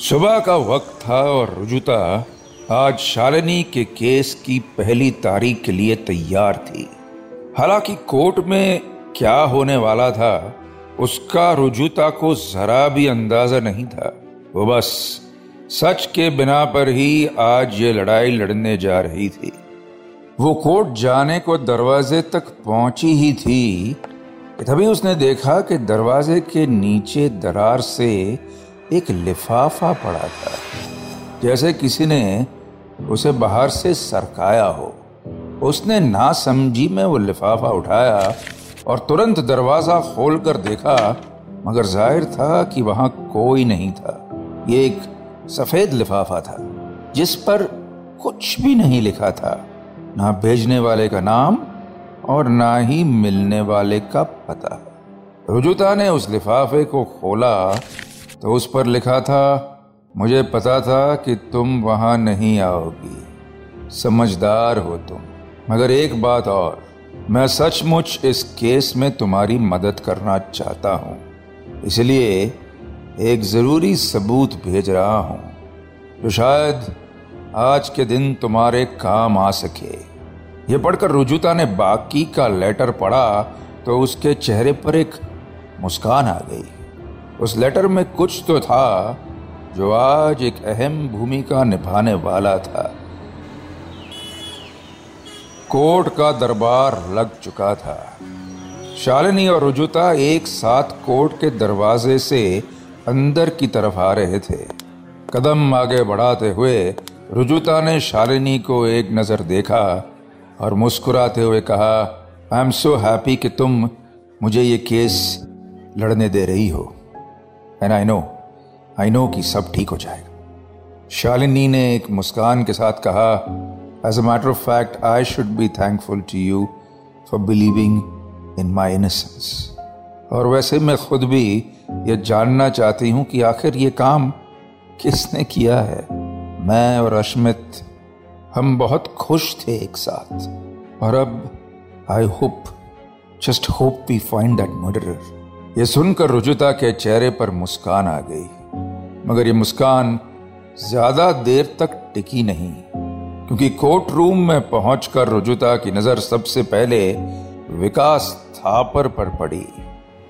सुबह का वक्त था और रुजुता आज शालिनी के केस की पहली तारीख के लिए तैयार थी। हालाँकि कोर्ट में क्या होने वाला था, उसका रुजुता को जरा भी अंदाज़ा नहीं था। वो बस सच के बिना पर ही आज ये लड़ाई लड़ने जा रही थी। वो कोर्ट जाने को दरवाजे तक पहुँची ही थी। तभी उसने देखा कि दरवाजे के नीचे दरार से एक लिफाफा पड़ा था। जैसे किसी ने उसे बाहर से सरकाया हो। उसने ना समझी में वो लिफाफा उठाया और तुरंत दरवाज़ा खोलकर देखा, मगर ज़ाहिर था कि वहाँ कोई नहीं था। ये एक सफ़ेद लिफाफा था, जिस पर कुछ भी नहीं लिखा था। ना भेजने वाले का नाम और ना ही मिलने वाले का पता। रुजुता ने उस लिफाफे को खोला तो उस पर लिखा था, मुझे पता था कि तुम वहाँ नहीं आओगी। समझदार हो तुम। मगर एक बात और, मैं सचमुच इस केस में तुम्हारी मदद करना चाहता हूँ। इसलिए एक ज़रूरी सबूत भेज रहा हूँ, जो शायद आज के दिन तुम्हारे काम आ सके। ये पढ़कर रुजुता ने बाकी का लेटर पढ़ा तो उसके चेहरे पर एक मुस्कान आ गई। उस लेटर में कुछ तो था जो आज एक अहम भूमिका निभाने वाला था। कोर्ट का दरबार लग चुका था। शालिनी और रुजुता एक साथ कोर्ट के दरवाजे से अंदर की तरफ़ आ रहे थे। कदम आगे बढ़ाते हुए रुजुता ने शालिनी को एक नज़र देखा और मुस्कुराते हुए कहा आई एम सो हैप्पी कि तुम मुझे ये केस लड़ने दे रही हो। And I know I know कि सब ठीक हो जाएगा। शालिनी ने एक मुस्कान के साथ कहा as a matter of fact I should be thankful to you for believing in my innocence और वैसे मैं खुद भी ये जानना चाहती हूँ कि आखिर ये काम किसने किया है। मैं और अश्मित, हम बहुत खुश थे एक साथ। और अब I hope just hope we find that murderer ये सुनकर रुजुता के चेहरे पर मुस्कान आ गई। मगर ये मुस्कान ज़्यादा देर तक टिकी नहीं, क्योंकि कोर्ट रूम में पहुंचकर रुजुता की नज़र सबसे पहले विकास थापर पर पड़ी,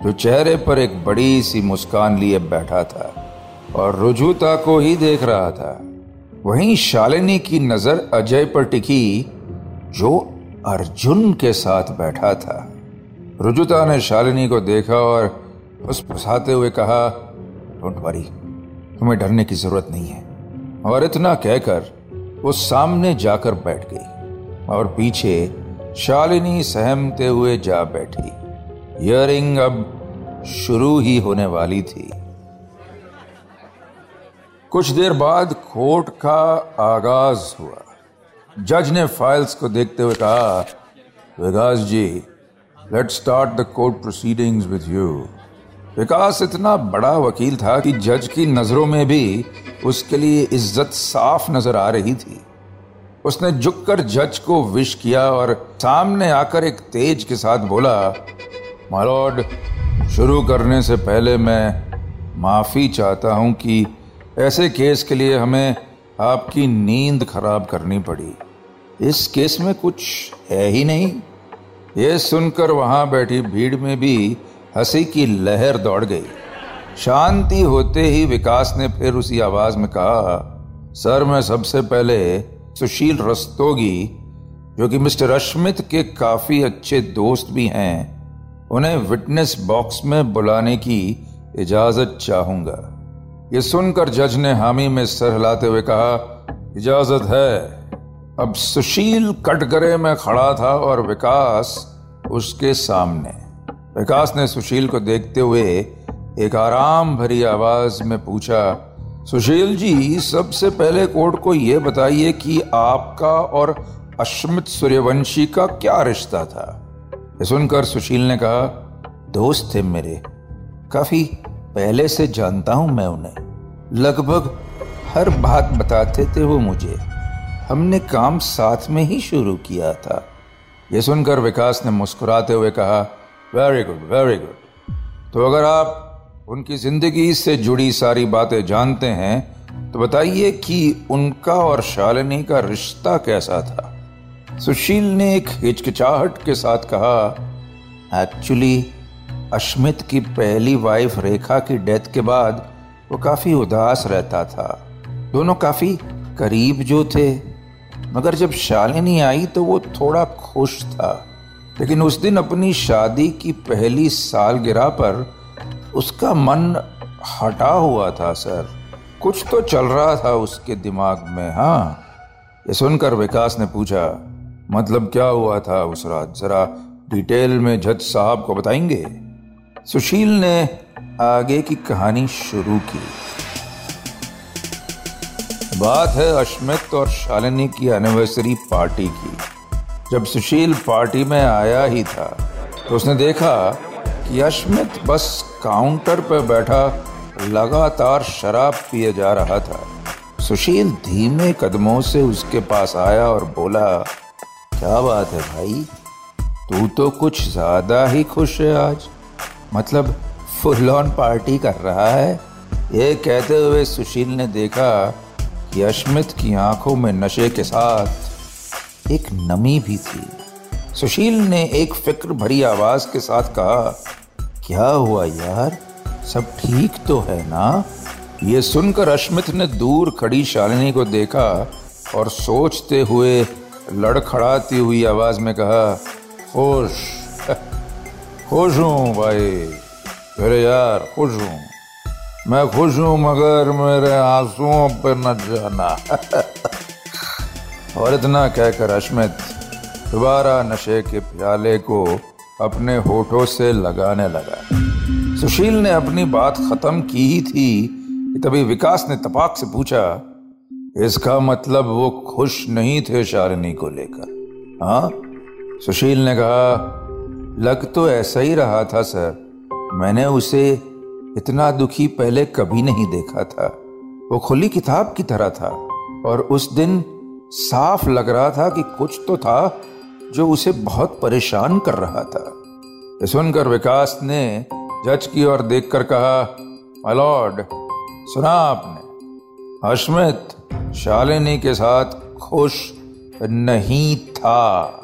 जो चेहरे पर एक बड़ी सी मुस्कान लिए बैठा था और रुजुता को ही देख रहा था। वहीं शालिनी की नज़र अजय पर टिकी, जो अर्जुन के साथ बैठा था। रुजुता ने शालिनी को देखा और फुसफुसाते हुए कहा डोंट वरी तुम्हें डरने की ज़रूरत नहीं है। और इतना कहकर वो सामने जाकर बैठ गई और पीछे शालिनी सहमते हुए जा बैठी। हियरिंग अब शुरू ही होने वाली थी। कुछ देर बाद कोर्ट का आगाज़ हुआ। जज ने फाइल्स को देखते हुए कहा, Vikas ji let start the court proceedings with you Vikas इतना बड़ा वकील था कि जज की नज़रों में भी उसके लिए इज़्ज़त साफ़ नज़र आ रही थी। उसने झुककर जज को विश किया और सामने आकर एक तेज के साथ बोला मालॉर्ड शुरू करने से पहले मैं माफ़ी चाहता हूँ कि ऐसे केस के लिए हमें आपकी नींद खराब करनी पड़ी। इस केस में कुछ है ही नहीं। ये सुनकर वहाँ बैठी भीड़ में भी हँसी की लहर दौड़ गई। शांति होते ही विकास ने फिर उसी आवाज़ में कहा, सर, मैं सबसे पहले सुशील रस्तोगी, जो कि मिस्टर अश्मित के काफ़ी अच्छे दोस्त भी हैं, उन्हें विटनेस बॉक्स में बुलाने की इजाज़त चाहूँगा। ये सुनकर जज ने हामी में सर हिलाते हुए कहा, इजाज़त है। अब सुशील कटघरे में खड़ा था और विकास उसके सामने। विकास ने सुशील को देखते हुए एक आराम भरी आवाज़ में पूछा, सुशील जी, सबसे पहले कोर्ट को यह बताइए कि आपका और अश्मित सूर्यवंशी का क्या रिश्ता था? यह सुनकर सुशील ने कहा, दोस्त थे मेरे। काफ़ी पहले से जानता हूँ मैं उन्हें। लगभग हर बात बताते थे वो मुझे। हमने काम साथ में ही शुरू किया था। यह सुनकर विकास ने मुस्कुराते हुए कहा वेरी गुड वेरी गुड तो अगर आप उनकी ज़िंदगी से जुड़ी सारी बातें जानते हैं तो बताइए कि उनका और शालिनी का रिश्ता कैसा था? सुशील ने एक हिचकिचाहट के साथ कहा एक्चुअली अश्मित की पहली वाइफ रेखा की डेथ के बाद वो काफ़ी उदास रहता था। दोनों काफ़ी करीब जो थे। मगर जब शालिनी आई तो वो थोड़ा खुश था। लेकिन उस दिन अपनी शादी की पहली सालगिरह पर उसका मन हटा हुआ था, सर। कुछ तो चल रहा था उसके दिमाग में हाँ। ये सुनकर विकास ने पूछा मतलब क्या हुआ था उस रात? जरा डिटेल में जज साहब को बताएँगे? सुशील ने आगे की कहानी शुरू की। बात है अश्मित और शालिनी की एनिवर्सरी पार्टी की। जब सुशील पार्टी में आया ही था तो उसने देखा कि अश्मित बस काउंटर पर बैठा, लगातार शराब पिए जा रहा था। सुशील धीमे कदमों से उसके पास आया और बोला, क्या बात है भाई? तू तो कुछ ज़्यादा ही खुश है आज। मतलब फुल ऑन पार्टी कर रहा है? ये कहते हुए सुशील ने देखा कि अश्मित की आँखों में नशे के साथ एक नमी भी थी। सुशील ने एक फ़िक्र भरी आवाज़ के साथ कहा, क्या हुआ यार? सब ठीक तो है ना? ये सुनकर अश्मित ने दूर खड़ी शालिनी को देखा और सोचते हुए लड़खड़ाती हुई आवाज़ में कहा खुश खुश हूँ भाई, मेरे यार खुश हूँ। मैं खुश हूँ, मगर मेरे आंसुओं पर न जाना। और इतना कहकर अश्मित दोबारा नशे के प्याले को अपने होठों से लगाने लगा। सुशील ने अपनी बात खत्म की ही थी कि तभी विकास ने तपाक से पूछा, इसका मतलब वो खुश नहीं थे शालिनी को लेकर? हाँ? सुशील ने कहा, लग तो ऐसा ही रहा था, सर। मैंने उसे इतना दुखी पहले कभी नहीं देखा था। वो खुली किताब की तरह था और उस दिन साफ़ लग रहा था कि कुछ तो था जो उसे बहुत परेशान कर रहा था। सुनकर विकास ने जज की ओर देखकर कहा अलॉर्ड सुना आपने हशमित शालिनी के साथ खुश नहीं था।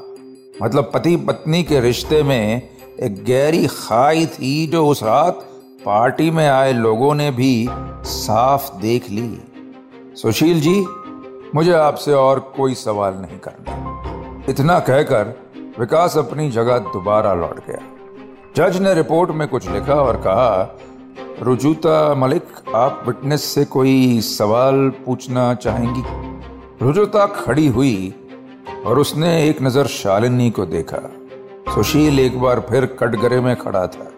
मतलब पति पत्नी के रिश्ते में एक गहरी खाई थी जो उस रात पार्टी में आए लोगों ने भी साफ़ देख ली। सुशील जी, मुझे आपसे और कोई सवाल नहीं करना। इतना कहकर विकास अपनी जगह दोबारा लौट गया। जज ने रिपोर्ट में कुछ लिखा और कहा, रुजुता मलिक, आप विटनेस से कोई सवाल पूछना चाहेंगी? रुजुता खड़ी हुई और उसने एक नज़र शालिनी को देखा। सुशील एक बार फिर कटघरे में खड़ा था।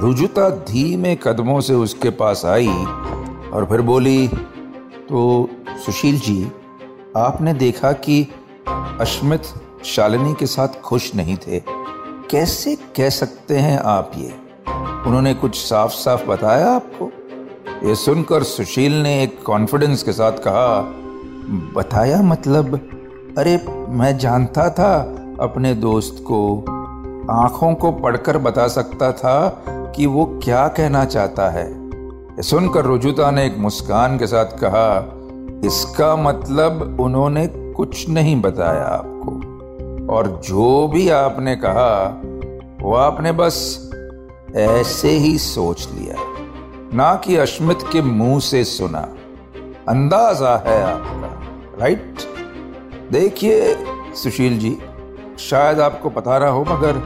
रुजुता धीमे कदमों से उसके पास आई और फिर बोली तो सुशील जी, आपने देखा कि अश्मित शालिनी के साथ खुश नहीं थे। कैसे कह सकते हैं आप ये? उन्होंने कुछ साफ़ साफ़ बताया आपको? ये सुनकर सुशील ने एक कॉन्फिडेंस के साथ कहा, बताया मतलब? अरे, मैं जानता था अपने दोस्त को आँखों को पढ़कर बता सकता था कि वो क्या कहना चाहता है। सुनकर रुजुता ने एक मुस्कान के साथ कहा, इसका मतलब उन्होंने कुछ नहीं बताया आपको। और जो भी आपने कहा, वो आपने बस ऐसे ही सोच लिया। ना कि अश्मित के मुँह से सुना। अंदाज़ा है आपका, राइट? देखिए सुशील जी शायद आपको पता रहा हो, मगर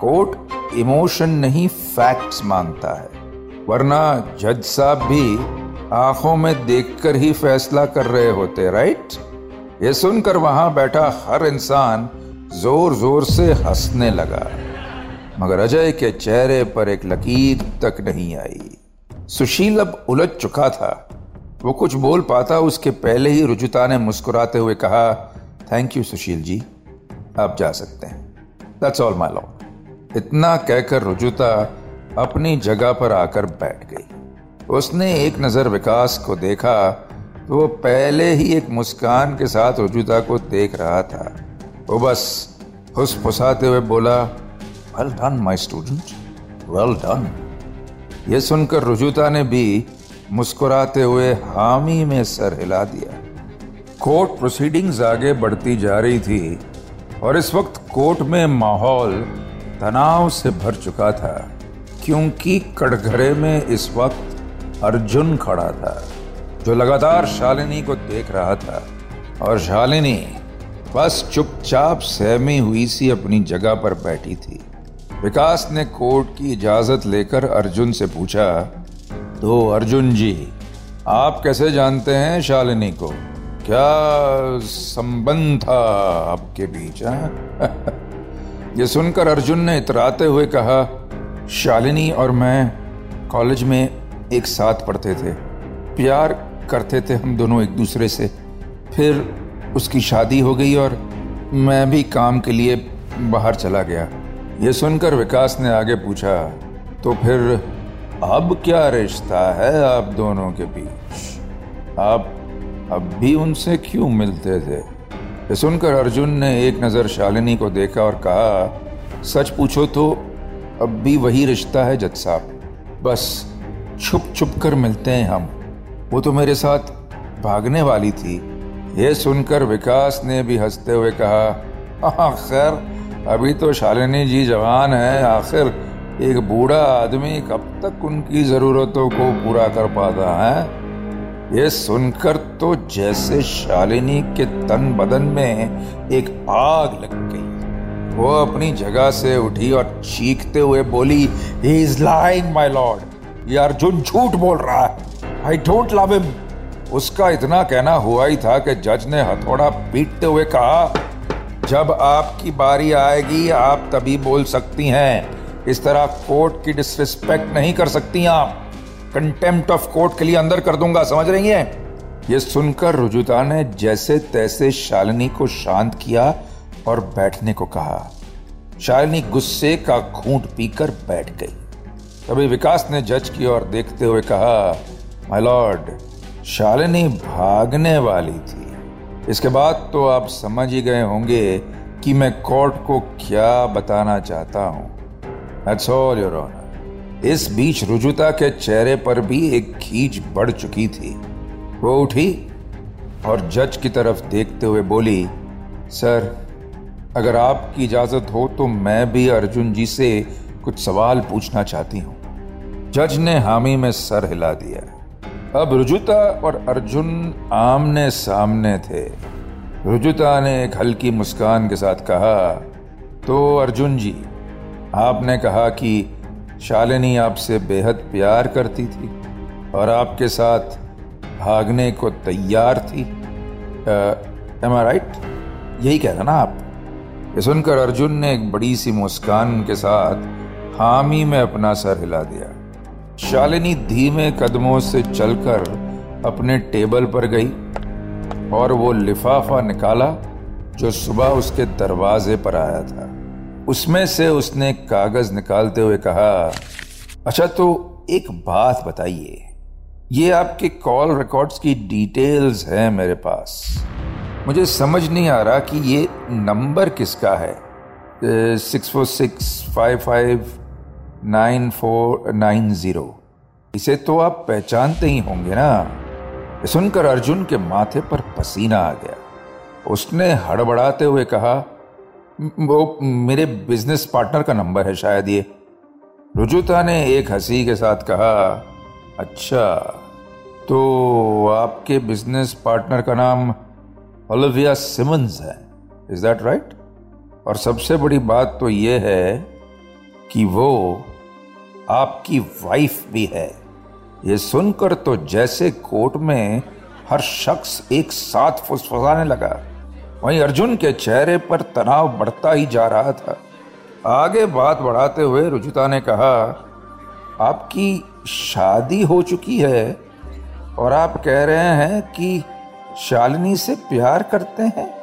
कोर्ट इमोशन नहीं फैक्ट्स माँगता है। वरना जज साहब भी आँखों में देखकर ही फैसला कर रहे होते राइट ये सुनकर वहाँ बैठा हर इंसान ज़ोर ज़ोर से हंसने लगा। मगर अजय के चेहरे पर एक लकीर तक नहीं आई। सुशील अब उलझ चुका था। वो कुछ बोल पाता, उसके पहले ही रुजुता ने मुस्कुराते हुए कहा थैंक यू सुशील जी। आप जा सकते हैं। दैट्स ऑल माई लॉ इतना कहकर रुजुता अपनी जगह पर आकर बैठ गई। उसने एक नज़र विकास को देखा तो वो पहले ही एक मुस्कान के साथ रुजुता को देख रहा था। वो बस फुसफुसाते हुए बोला well done my student well done ये सुनकर रुजुता ने भी मुस्कुराते हुए हामी में सर हिला दिया। कोर्ट प्रोसीडिंग्स आगे बढ़ती जा रही थी। और इस वक्त कोर्ट में माहौल तनाव से भर चुका था, क्योंकि कटघरे में इस वक्त अर्जुन खड़ा था, जो लगातार शालिनी को देख रहा था। और शालिनी बस चुपचाप सहमी हुई सी अपनी जगह पर बैठी थी। विकास ने कोर्ट की इजाज़त लेकर अर्जुन से पूछा तो अर्जुन जी, आप कैसे जानते हैं शालिनी को? क्या संबंध था आपके बीच? ये सुनकर अर्जुन ने इतराते हुए कहा, शालिनी और मैं कॉलेज में एक साथ पढ़ते थे। प्यार करते थे हम दोनों एक दूसरे से। फिर उसकी शादी हो गई और मैं भी काम के लिए बाहर चला गया। ये सुनकर विकास ने आगे पूछा तो फिर अब क्या रिश्ता है आप दोनों के बीच? आप अब भी उनसे क्यों मिलते थे? ये सुनकर अर्जुन ने एक नज़र शालिनी को देखा और कहा, सच पूछो तो अब भी वही रिश्ता है जज साहब। बस छुप छुप कर मिलते हैं हम। वो तो मेरे साथ भागने वाली थी। ये सुनकर विकास ने भी हँसते हुए कहा हाँ खैर, अभी तो शालिनी जी जवान है। आखिर एक बूढ़ा आदमी कब तक उनकी जरूरतों को पूरा कर पाता है? ये सुनकर तो जैसे शालिनी के तन बदन में एक आग लग गई। वो अपनी जगह से उठी और चीखते हुए बोली he is lying my lord ये अर्जुन झूठ बोल रहा है। आई डोंट लव हिम उसका इतना कहना हुआ ही था कि जज ने हथौड़ा पीटते हुए कहा, जब आपकी बारी आएगी, आप तभी बोल सकती हैं। इस तरह कोर्ट की डिसरिस्पेक्ट नहीं कर सकती आप। कंटेम्प्ट ऑफ़ कोर्ट के लिए अंदर कर दूँगा समझ रही हैं? ये सुनकर रुजुता ने जैसे तैसे शालिनी को शांत किया और बैठने को कहा। शालिनी गुस्से का घूंट पीकर बैठ गई। तभी विकास ने जज की ओर देखते हुए कहा माय लॉर्ड शालिनी भागने वाली थी। इसके बाद तो आप समझ ही गए होंगे कि मैं कोर्ट को क्या बताना चाहता हूँ। All, Your Honor. इस बीच रुजुता के चेहरे पर भी एक खींच बढ़ चुकी थी। वो उठी और जज की तरफ़ देखते हुए बोली, सर, अगर आपकी इजाज़त हो तो मैं भी अर्जुन जी से कुछ सवाल पूछना चाहती हूँ। जज ने हामी में सर हिला दिया। अब रुजुता और अर्जुन आमने सामने थे। रुजुता ने एक हल्की मुस्कान के साथ कहा तो अर्जुन जी, आपने कहा कि शालिनी आपसे बेहद प्यार करती थी और आपके साथ भागने को तैयार थी। एम आई राइट यही कह रहा ना आप? ये सुनकर अर्जुन ने एक बड़ी सी मुस्कान के साथ हामी में अपना सर हिला दिया। शालिनी धीमे कदमों से चलकर अपने टेबल पर गई और वो लिफाफा निकाला जो सुबह उसके दरवाजे पर आया था। उसमें से उसने कागज़ निकालते हुए कहा अच्छा तो एक बात बताइए। ये आपके कॉल रिकॉर्ड्स की डिटेल्स हैं मेरे पास। मुझे समझ नहीं आ रहा कि ये नंबर किसका है। Six four six five five nine four nine zero इसे तो आप पहचानते ही होंगे ना। सुनकर अर्जुन के माथे पर पसीना आ गया। उसने हड़बड़ाते हुए कहा वो मेरे बिज़नेस पार्टनर का नंबर है शायद ये। रुजुता ने एक हँसी के साथ कहा अच्छा तो आपके बिज़नेस पार्टनर का नाम ओलिविया सिमंस है इज़ दैट राइट और सबसे बड़ी बात तो यह है कि वो आपकी वाइफ भी है। ये सुनकर तो जैसे कोर्ट में हर शख्स एक साथ फुसफुसाने लगा। वहीं अर्जुन के चेहरे पर तनाव बढ़ता ही जा रहा था। आगे बात बढ़ाते हुए रुजुता ने कहा आपकी शादी हो चुकी है और आप कह रहे हैं कि शालिनी से प्यार करते हैं?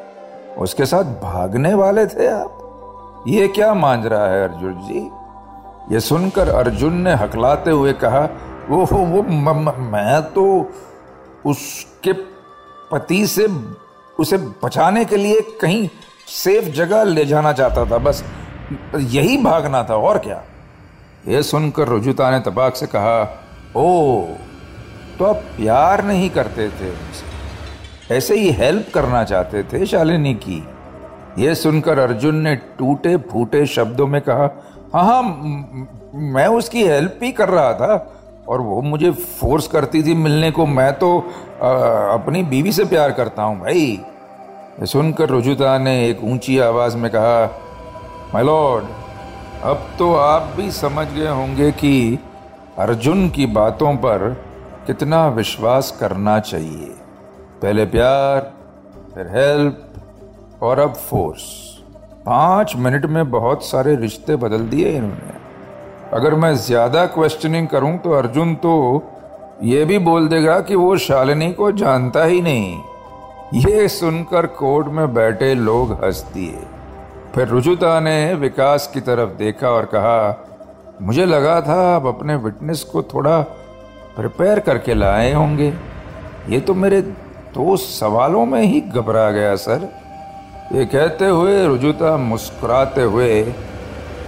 उसके साथ भागने वाले थे आप? ये क्या मान रहा है अर्जुन जी? ये सुनकर अर्जुन ने हकलाते हुए कहा वो वो म, म, मैं तो उसके पति से उसे बचाने के लिए कहीं सेफ़ जगह ले जाना चाहता था, बस यही भागना था, और क्या? ये सुनकर रुजुता ने तबाक से कहा, ओ तो आप प्यार नहीं करते थे, ऐसे ही हेल्प करना चाहते थे शालिनी की? यह सुनकर अर्जुन ने टूटे फूटे शब्दों में कहा हाँ हाँ मैं उसकी हेल्प ही कर रहा था। और वो मुझे फोर्स करती थी मिलने को। मैं तो आ, अपनी बीवी से प्यार करता हूँ भाई। सुनकर रुजुता ने एक ऊँची आवाज़ में कहा माय लॉर्ड अब तो आप भी समझ गए होंगे कि अर्जुन की बातों पर कितना विश्वास करना चाहिए। पहले प्यार फिर हेल्प और अब फोर्स पाँच मिनट में बहुत सारे रिश्ते बदल दिए इन्होंने। अगर मैं ज़्यादा क्वेश्चनिंग करूँ तो अर्जुन तो ये भी बोल देगा कि वो शालिनी को जानता ही नहीं। ये सुनकर कोर्ट में बैठे लोग हंस दिए फिर रुजुता ने विकास की तरफ़ देखा और कहा, मुझे लगा था आप अपने विटनेस को थोड़ा प्रिपेयर करके लाए होंगे। ये तो मेरे दो सवालों में ही घबरा गया, सर। ये कहते हुए रुजुता मुस्कुराते हुए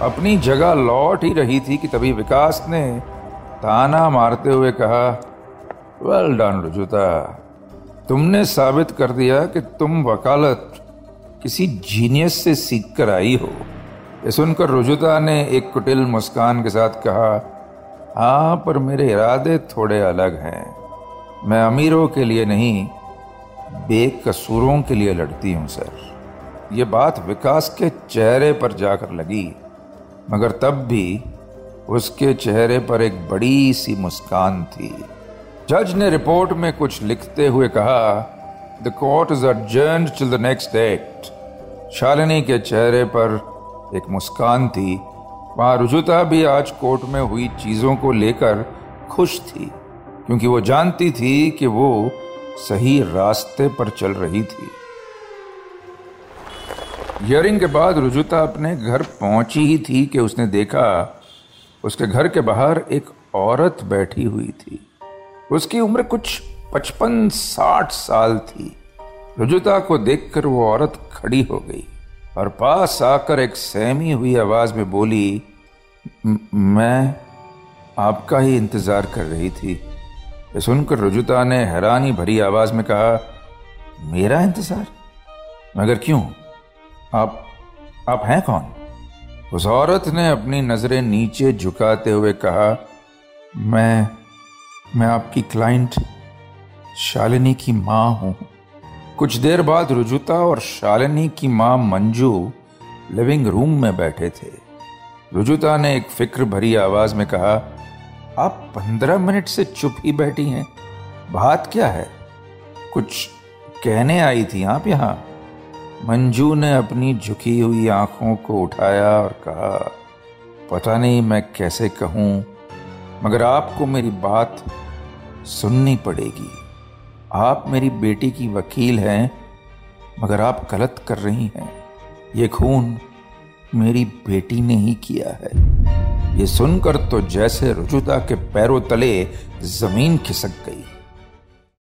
अपनी जगह लौट ही रही थी कि तभी विकास ने ताना मारते हुए कहा वेल डन रुजुता। तुमने साबित कर दिया कि तुम वकालत किसी जीनियस से सीख कर आई हो। यह सुनकर रुजुता ने एक कुटिल मुस्कान के साथ कहा हाँ पर मेरे इरादे थोड़े अलग हैं। मैं अमीरों के लिए नहीं, बेकसूरों के लिए लड़ती हूँ, सर। ये बात विकास के चेहरे पर जाकर लगी। मगर तब भी उसके चेहरे पर एक बड़ी सी मुस्कान थी। जज ने रिपोर्ट में कुछ लिखते हुए कहा the court is adjourned till the next act Shalini के चेहरे पर एक मुस्कान थी। वहाँ रुजुता भी आज कोर्ट में हुई चीज़ों को लेकर खुश थी, क्योंकि वो जानती थी कि वो सही रास्ते पर चल रही थी। हियरिंग के बाद रुजुता अपने घर पहुँची ही थी कि उसने देखा, उसके घर के बाहर एक औरत बैठी हुई थी। उसकी उम्र कुछ पचपन साठ साल थी। रुजुता को देखकर वो औरत खड़ी हो गई और पास आकर एक सहमी हुई आवाज़ में बोली, मैं आपका ही इंतज़ार कर रही थी। सुनकर रुजुता ने हैरानी भरी आवाज़ में कहा, मेरा इंतज़ार? मगर क्यों? आप आप हैं कौन? उस औरत ने अपनी नज़रें नीचे झुकाते हुए कहा, मैं मैं आपकी क्लाइंट शालिनी की माँ हूँ। कुछ देर बाद रुजुता और शालिनी की माँ मंजू लिविंग रूम में बैठे थे। रुजुता ने एक फ़िक्र भरी आवाज़ में कहा, आप पंद्रह मिनट से चुप ही बैठी हैं। बात क्या है? कुछ कहने आई थी आप यहाँ? मंजू ने अपनी झुकी हुई आँखों को उठाया और कहा, पता नहीं मैं कैसे कहूँ, मगर आपको मेरी बात सुननी पड़ेगी। आप मेरी बेटी की वकील हैं, मगर आप गलत कर रही हैं। ये खून मेरी बेटी ने ही किया है। ये सुनकर तो जैसे रुजुता के पैरों तले ज़मीन खिसक गई।